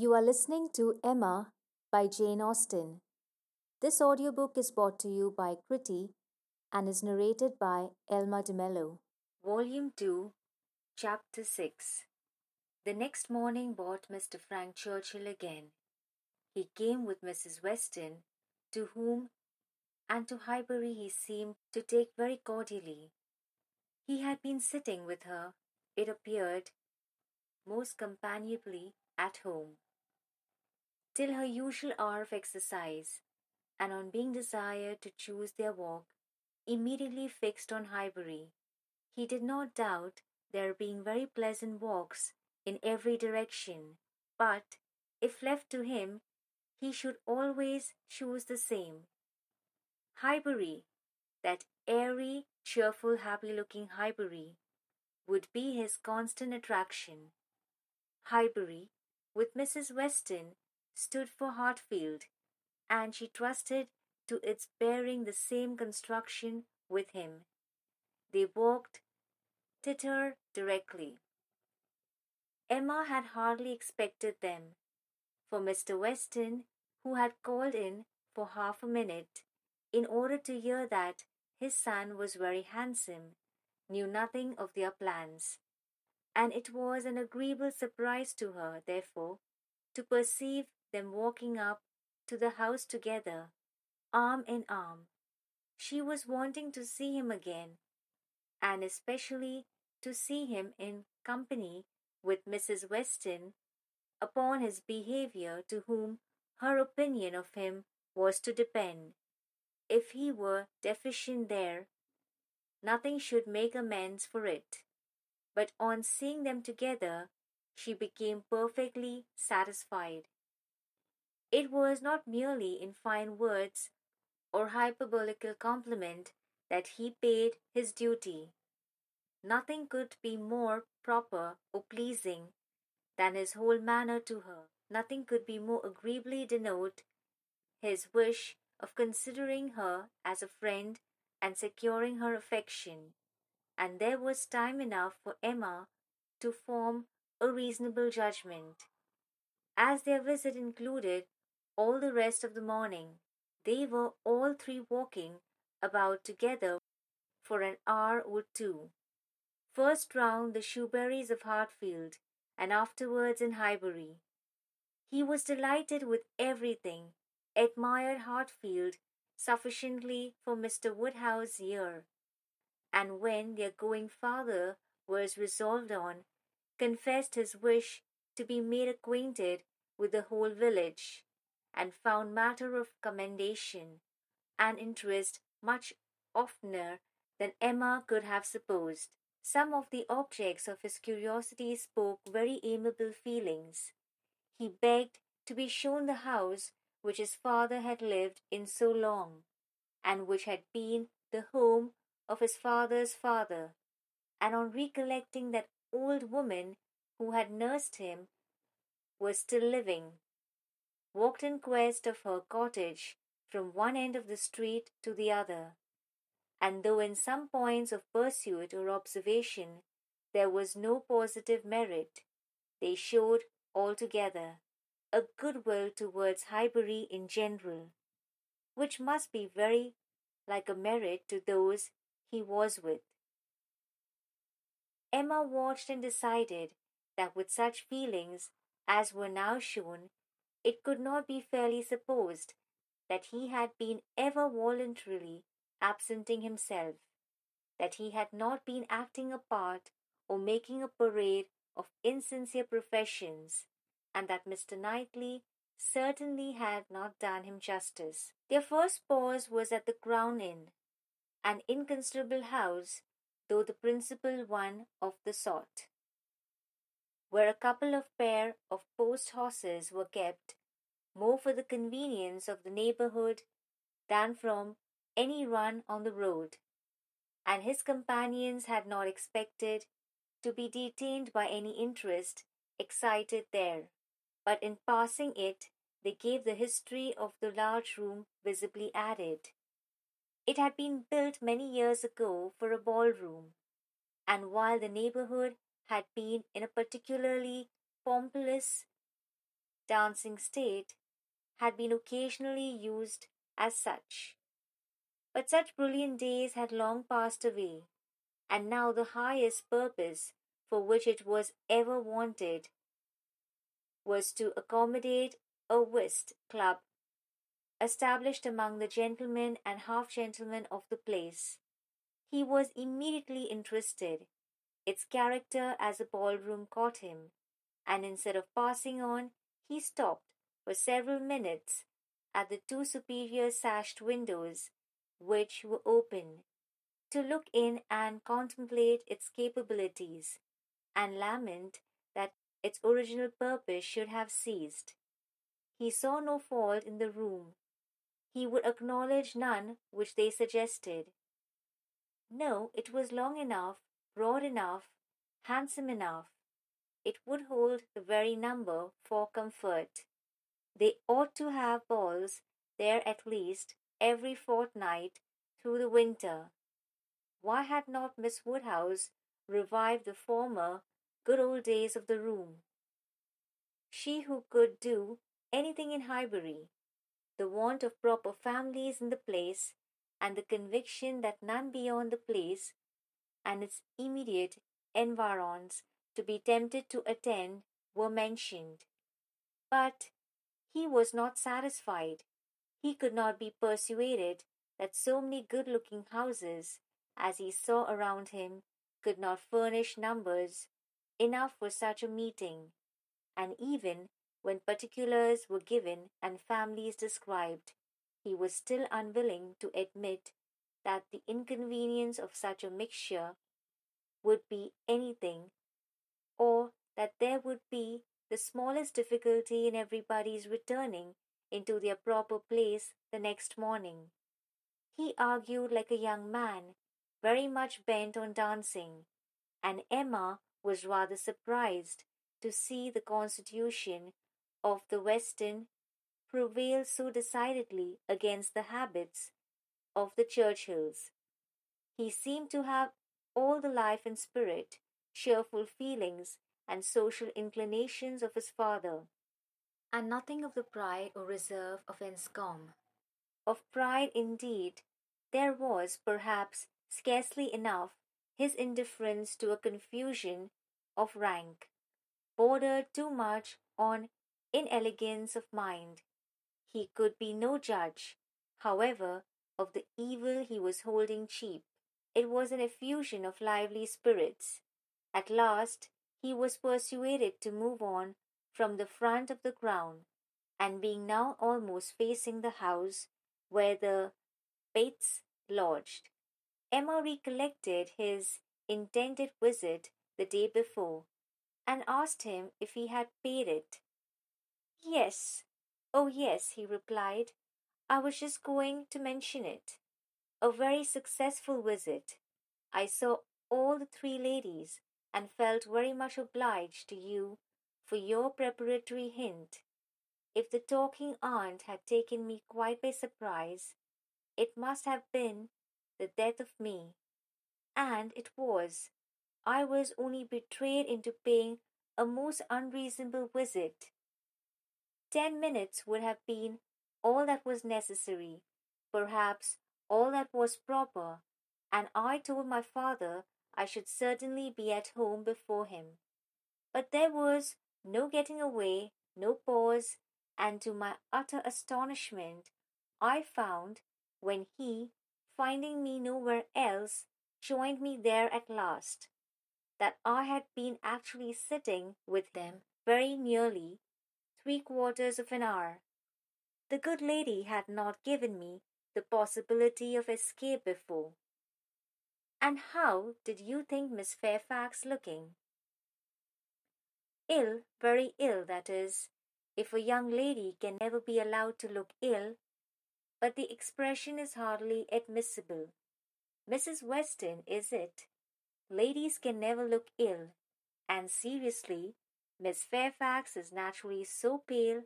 You are listening to Emma by Jane Austen. This audiobook is brought to you by Kriti and is narrated by Elma DeMello. Volume 2, Chapter 6 The next morning brought Mr. Frank Churchill again. He came with Mrs. Weston, to whom and to Highbury he seemed to take very cordially. He had been sitting with her, it appeared, most companionably at home, till her usual hour of exercise, and on being desired to choose their walk, immediately fixed on Highbury. He did not doubt there being very pleasant walks in every direction, but, if left to him, he should always choose the same. Highbury, that airy, cheerful, happy looking Highbury, would be his constant attraction. Highbury, with Mrs. Weston, stood for Hartfield, and she trusted to its bearing the same construction with him. They walked thither directly. Emma had hardly expected them, for Mr. Weston, who had called in for half a minute, in order to hear that his son was very handsome, knew nothing of their plans and it was an agreeable surprise to her, therefore, to perceive them walking up to the house together, arm in arm. She was wanting to see him again, and especially to see him in company with Mrs. Weston, upon his behavior to whom her opinion of him was to depend. If he were deficient there, nothing should make amends for it but on seeing them together, she became perfectly satisfied. It was not merely in fine words or hyperbolical compliment that he paid his duty. Nothing could be more proper or pleasing than his whole manner to her. Nothing could be more agreeably denote his wish of considering her as a friend and securing her affection and there was time enough for Emma to form a reasonable judgment. As their visit included all the rest of the morning, they were all three walking about together for an hour or two. First round the Shoeburys of Hartfield, and afterwards in Highbury. He was delighted with everything, admired Hartfield sufficiently for Mr. Woodhouse's ear, and when their going farther was resolved on, confessed his wish to be made acquainted with the whole village, and found matter of commendation and interest much oftener than Emma could have supposed. Some of the objects of his curiosity spoke very amiable feelings. He begged to be shown the house which his father had lived in so long, and which had been the home of his father's father, and on recollecting that old woman who had nursed him was still living, walked in quest of her cottage from one end of the street to the other, and though in some points of pursuit or observation there was no positive merit, they showed altogether a good will towards Highbury in general, which must be very like a merit to those he was with. Emma watched and decided that with such feelings as were now shown, it could not be fairly supposed that he had been ever voluntarily absenting himself, that he had not been acting a part or making a parade of insincere professions, and that Mr. Knightley certainly had not done him justice. Their first pause was at the Crown Inn, an inconsiderable house, though the principal one of the sort, where a couple of pair of post horses were kept, more for the convenience of the neighborhood than from any run on the road, and his companions had not expected to be detained by any interest excited there, but in passing it they gave the history of the large room visibly added. It had been built many years ago for a ballroom, and while the neighborhood had been in a particularly pompous dancing state had been occasionally used as such. But such brilliant days had long passed away, and now the highest purpose for which it was ever wanted was to accommodate a whist club established among the gentlemen and half gentlemen of the place. He was immediately interested. Its character as a ballroom caught him, and instead of passing on, he stopped for several minutes at the two superior sashed windows, which were open, to look in and contemplate its capabilities, and lament that its original purpose should have ceased. He saw no fault in the room. He would acknowledge none which they suggested. No, it was long enough, broad enough, handsome enough. It would hold the very number for comfort. They ought to have balls there at least every fortnight through the winter. Why had not Miss Woodhouse revived the former good old days of the room? She who could do anything in Highbury, the want of proper families in the place, and the conviction that none beyond the place and its immediate environs to be tempted to attend were mentioned. But he was not satisfied. He could not be persuaded that so many good looking houses as he saw around him could not furnish numbers enough for such a meeting, and even when particulars were given and families described, he was still unwilling to admit that the inconvenience of such a mixture would be anything, or that there would be the smallest difficulty in everybody's returning into their proper place the next morning. He argued like a young man, very much bent on dancing, and Emma was rather surprised to see the constitution of the Weston prevail so decidedly against the habits of the Churchills. He seemed to have all the life and spirit, cheerful feelings, and social inclinations of his father, and nothing of the pride or reserve of Enscombe. Of pride, indeed, there was, perhaps, scarcely enough. His indifference to a confusion of rank bordered too much on inelegance of mind. He could be no judge, however, of the evil he was holding cheap. It was an effusion of lively spirits. At last he was persuaded to move on from the front of the ground, and being now almost facing the house where the Bates lodged, Emma recollected his intended visit the day before, and asked him if he had paid it. Yes, oh yes, he replied. I was just going to mention it. A very successful visit. I saw all the three ladies and felt very much obliged to you for your preparatory hint. If the talking aunt had taken me quite by surprise, it must have been the death of me. And it was. I was only betrayed into paying a most unreasonable visit. Ten minutes would have been all that was necessary, perhaps all that was proper, and I told my father I should certainly be at home before him. But there was no getting away, no pause, and to my utter astonishment, I found, when he, finding me nowhere else, joined me there at last, that I had been actually sitting with them very nearly three quarters of an hour. The good lady had not given me the possibility of escape before. And how did you think Miss Fairfax looking? Ill, very ill, that is, if a young lady can never be allowed to look ill, but the expression is hardly admissible. Mrs. Weston, is it? Ladies can never look ill, and seriously, Miss Fairfax is naturally so pale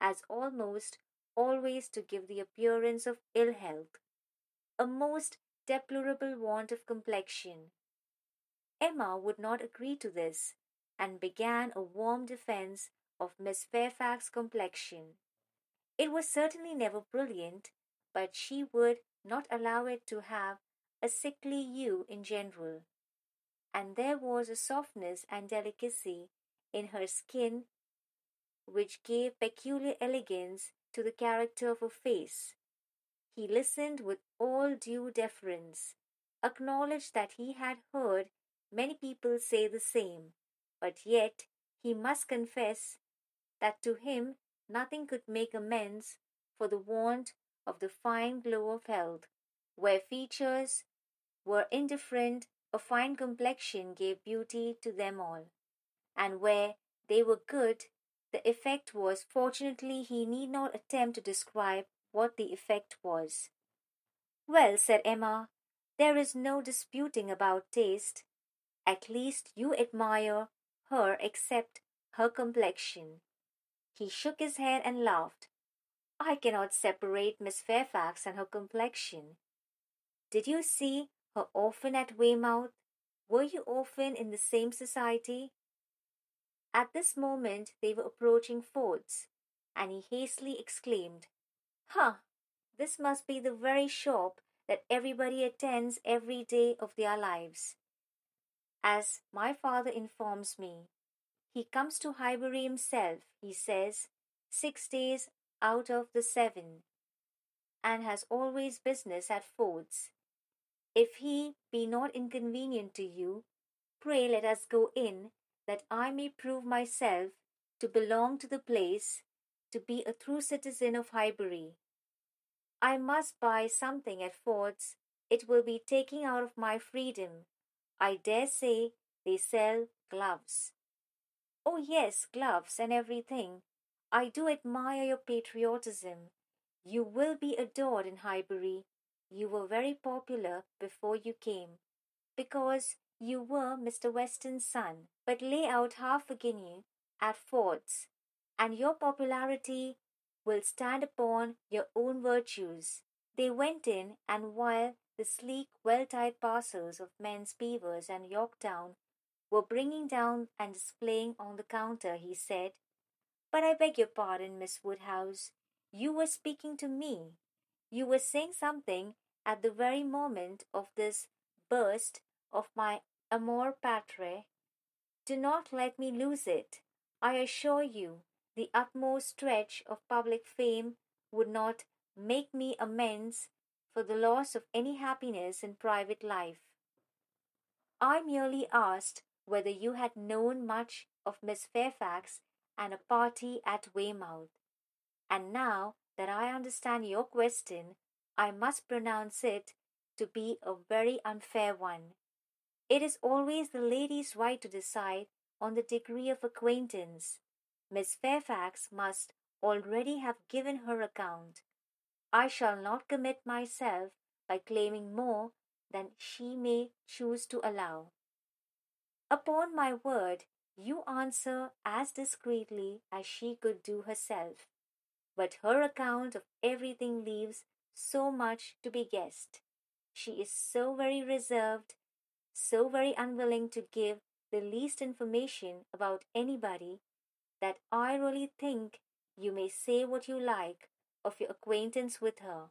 as almost always to give the appearance of ill health, a most deplorable want of complexion. Emma would not agree to this, and began a warm defence of Miss Fairfax's complexion. It was certainly never brilliant, but she would not allow it to have a sickly hue in general. And there was a softness and delicacy in her skin which gave peculiar elegance to the character of her face. He listened with all due deference, acknowledged that he had heard many people say the same, but yet he must confess that to him nothing could make amends for the want of the fine glow of health. Where features were indifferent, a fine complexion gave beauty to them all, and where they were good, the effect was fortunately he need not attempt to describe what the effect was. Well, said Emma, there is no disputing about taste. At least you admire her except her complexion. He shook his head and laughed. I cannot separate Miss Fairfax and her complexion. Did you see her often at Weymouth? Were you often in the same society? At this moment they were approaching Ford's, and he hastily exclaimed, Huh! This must be the very shop that everybody attends every day of their lives. As my father informs me, he comes to Highbury himself, he says, six days out of the seven, and has always business at Ford's. If he be not inconvenient to you, pray let us go in, that I may prove myself to belong to the place to be a true citizen of Highbury. I must buy something at Ford's. It will be taking out of my freedom. I dare say they sell gloves. Oh, yes, gloves and everything. I do admire your patriotism. You will be adored in Highbury. You were very popular before you came, because you were Mr. Weston's son. But lay out half a guinea at Ford's and your popularity will stand upon your own virtues. They went in, and while the sleek, well tied parcels of men's beavers and York Tan were bringing down and displaying on the counter, he said, But I beg your pardon, Miss Woodhouse. You were speaking to me. You were saying something at the very moment of this burst of my amor patriae. Do not let me lose it. I assure you the utmost stretch of public fame would not make me amends for the loss of any happiness in private life. I merely asked whether you had known much of Miss Fairfax and a party at Weymouth. And now that I understand your question, I must pronounce it to be a very unfair one. It is always the lady's right to decide on the degree of acquaintance. Miss Fairfax must already have given her account. I shall not commit myself by claiming more than she may choose to allow. Upon my word, you answer as discreetly as she could do herself, but her account of everything leaves so much to be guessed. She is so very reserved, so very unwilling to give the least information about anybody that I really think you may say what you like of your acquaintance with her.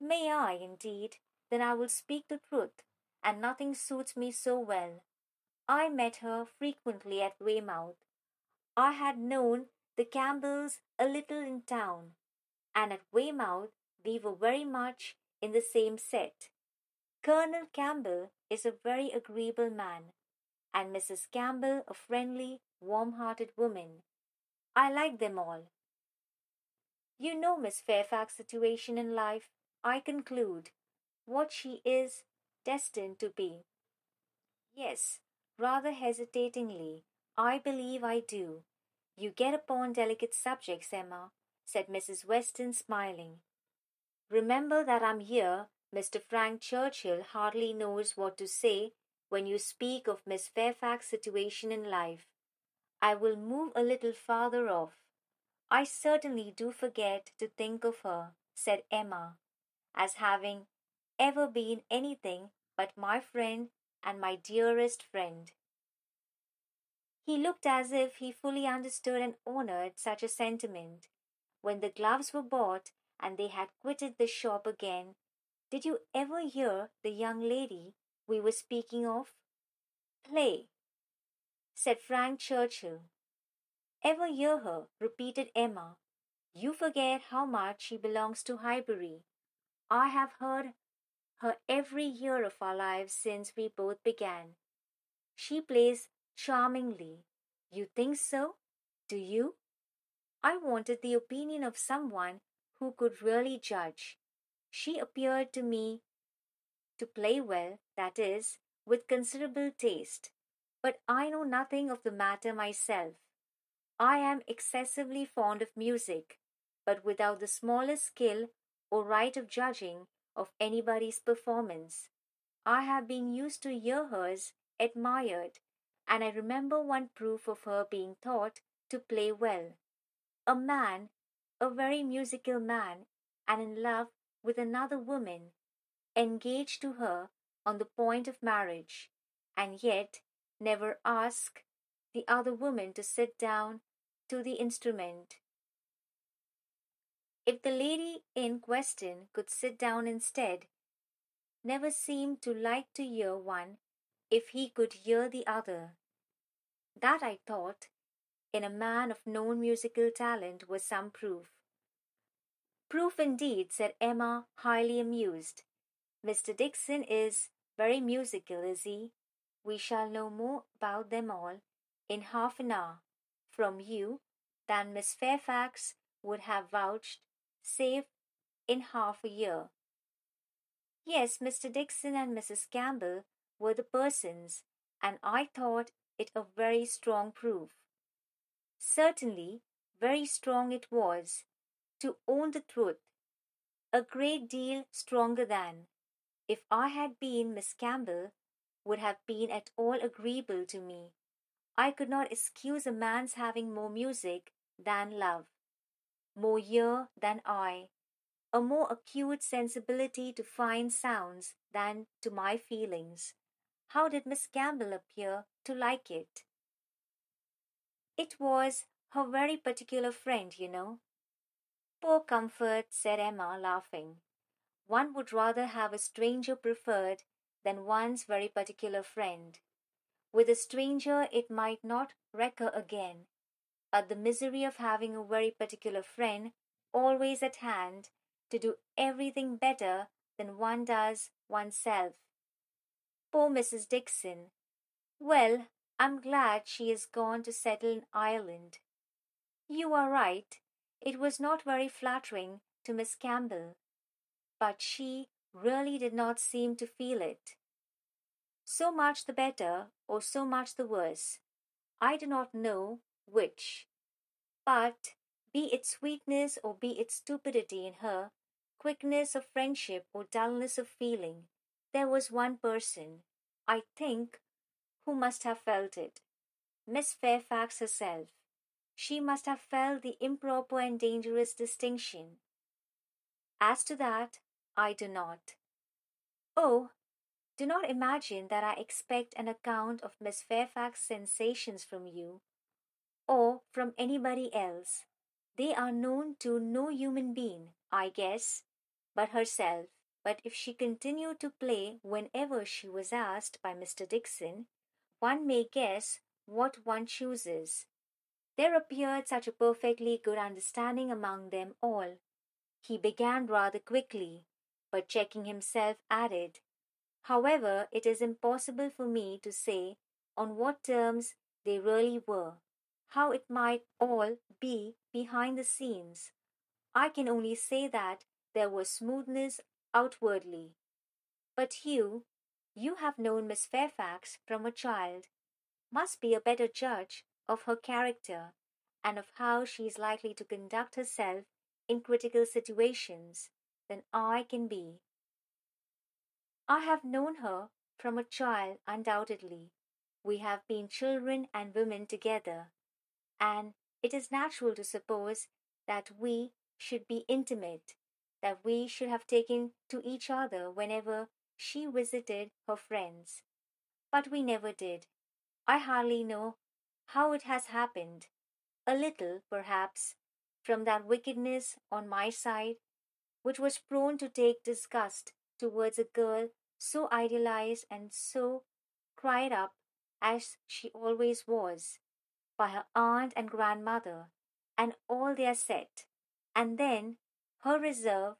May I, indeed? Then I will speak the truth, and nothing suits me so well. I met her frequently at Weymouth. I had known the Campbells a little in town, and at Weymouth we were very much in the same set. Colonel Campbell is a very agreeable man, and Mrs. Campbell a friendly, warm hearted woman. I like them all. You know Miss Fairfax's situation in life, I conclude, what she is destined to be. Yes, rather hesitatingly, I believe I do. You get upon delicate subjects, Emma, said Mrs. Weston, smiling. Remember that I'm here. Mr. Frank Churchill hardly knows what to say when you speak of Miss Fairfax's situation in life. I will move a little farther off. I certainly do forget to think of her, said Emma, as having ever been anything but my friend and my dearest friend. He looked as if he fully understood and honored such a sentiment. When the gloves were bought and they had quitted the shop again, did you ever hear the young lady we were speaking of? Play, said Frank Churchill. Ever hear her? repeated Emma. You forget how much she belongs to Highbury. I have heard her every year of our lives since we both began. She plays charmingly. You think so? Do you? I wanted the opinion of someone who could really judge. She appeared to me to play well, that is, with considerable taste, but I know nothing of the matter myself. I am excessively fond of music, but without the smallest skill or right of judging of anybody's performance. I have been used to hear hers admired, and I remember one proof of her being taught to play well. A man, a very musical man, and in love with another woman, engaged to her on the point of marriage, and yet never ask the other woman to sit down to the instrument. If the lady in question could sit down instead, never seemed to like to hear one if he could hear the other. That I thought, in a man of known musical talent, was some proof. Proof indeed, said Emma, highly amused. Mr. Dixon is very musical, is he? We shall know more about them all in half an hour from you than Miss Fairfax would have vouched, save in half a year. Yes, Mr. Dixon and Mrs. Campbell were the persons, and I thought it a very strong proof. Certainly, very strong it was, to own the truth, a great deal stronger than, if I had been Miss Campbell, would have been at all agreeable to me. I could not excuse a man's having more music than love, more ear than eye, a more acute sensibility to fine sounds than to my feelings. How did Miss Campbell appear to like it? It was her very particular friend, you know. Poor comfort, said Emma, laughing. One would rather have a stranger preferred than one's very particular friend. With a stranger it might not recur again, but the misery of having a very particular friend always at hand to do everything better than one does oneself. Poor Mrs. Dixon. Well, I'm glad she is gone to settle in Ireland. You are right. It was not very flattering to Miss Campbell, but she really did not seem to feel it. So much the better, or so much the worse. I do not know which. But, be it sweetness or be it stupidity in her, quickness of friendship or dullness of feeling, there was one person, I think, who must have felt it. Miss Fairfax herself. She must have felt the improper and dangerous distinction. As to that, I do not. Oh, do not imagine that I expect an account of Miss Fairfax's sensations from you, or from anybody else. They are known to no human being, I guess, but herself. But if she continued to play whenever she was asked by Mr. Dixon, one may guess what one chooses. There appeared such a perfectly good understanding among them all. He began rather quickly, but checking himself added, However, it is impossible for me to say on what terms they really were, how it might all be behind the scenes. I can only say that there was smoothness outwardly. But you, you have known Miss Fairfax from a child, must be a better judge of her character and of how she is likely to conduct herself in critical situations than I can be. I have known her from a child, undoubtedly. We have been children and women together, and it is natural to suppose that we should be intimate, that we should have taken to each other whenever she visited her friends. But we never did. I hardly know how it has happened, a little, perhaps, from that wickedness on my side, which was prone to take disgust towards a girl so idealized and so cried up as she always was, by her aunt and grandmother, and all their set, and then her reserve,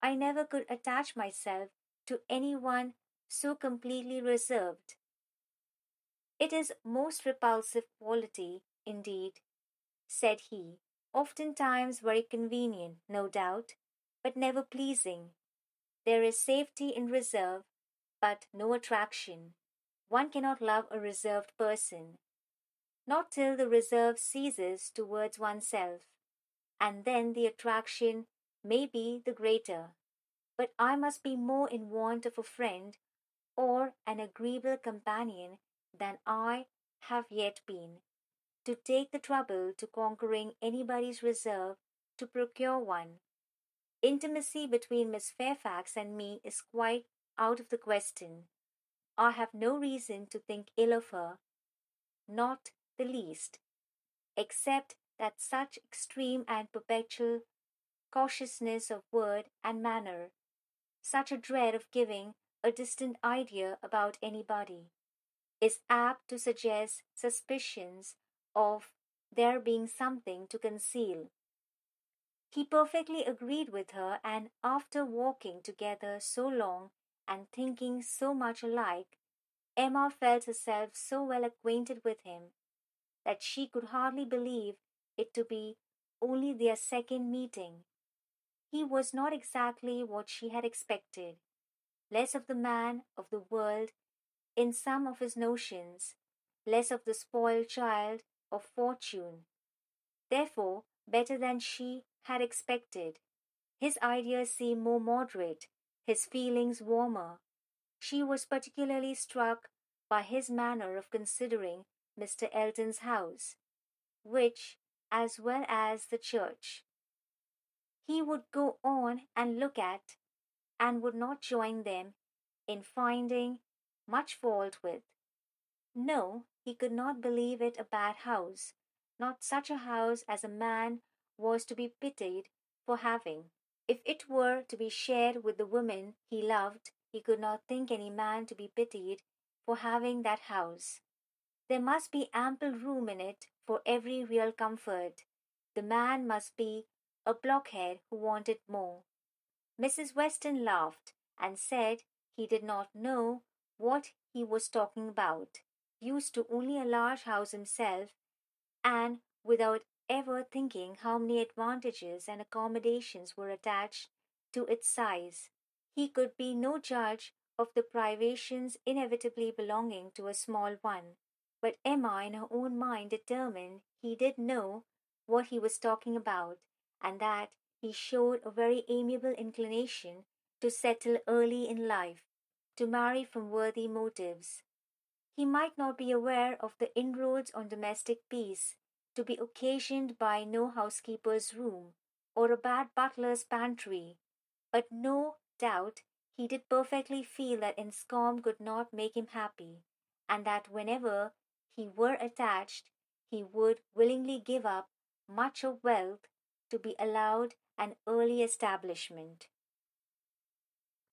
I never could attach myself to any one so completely reserved. It is most repulsive quality, indeed, said he, oftentimes very convenient, no doubt, but never pleasing. There is safety in reserve, but no attraction. One cannot love a reserved person, not till the reserve ceases towards oneself, and then the attraction may be the greater. But I must be more in want of a friend or an agreeable companion than I have yet been, to take the trouble to conquering anybody's reserve to procure one. Intimacy between Miss Fairfax and me is quite out of the question. I have no reason to think ill of her, not the least, except that such extreme and perpetual cautiousness of word and manner, such a dread of giving a distant idea about anybody, is apt to suggest suspicions of there being something to conceal. He perfectly agreed with her, and after walking together so long and thinking so much alike, Emma felt herself so well acquainted with him that she could hardly believe it to be only their second meeting. He was not exactly what she had expected, less of the man of the world in some of his notions, less of the spoiled child of fortune. Therefore, better than she had expected. His ideas seemed more moderate, his feelings warmer. She was particularly struck by his manner of considering Mr. Elton's house, which, as well as the church, he would go on and look at, and would not join them in finding much fault with. No, he could not believe it a bad house, not such a house as a man was to be pitied for having. If it were to be shared with the woman he loved, he could not think any man to be pitied for having that house. There must be ample room in it for every real comfort. The man must be a blockhead who wanted more. Mrs. Weston laughed and said he did not know what he was talking about, used to only a large house himself, and without ever thinking how many advantages and accommodations were attached to its size. He could be no judge of the privations inevitably belonging to a small one. But Emma, in her own mind, determined he did know what he was talking about, and that he showed a very amiable inclination to settle early in life, to marry from worthy motives. He might not be aware of the inroads on domestic peace to be occasioned by no housekeeper's room or a bad butler's pantry, but no doubt he did perfectly feel that Enscombe could not make him happy, and that whenever he were attached, he would willingly give up much of wealth to be allowed an early establishment.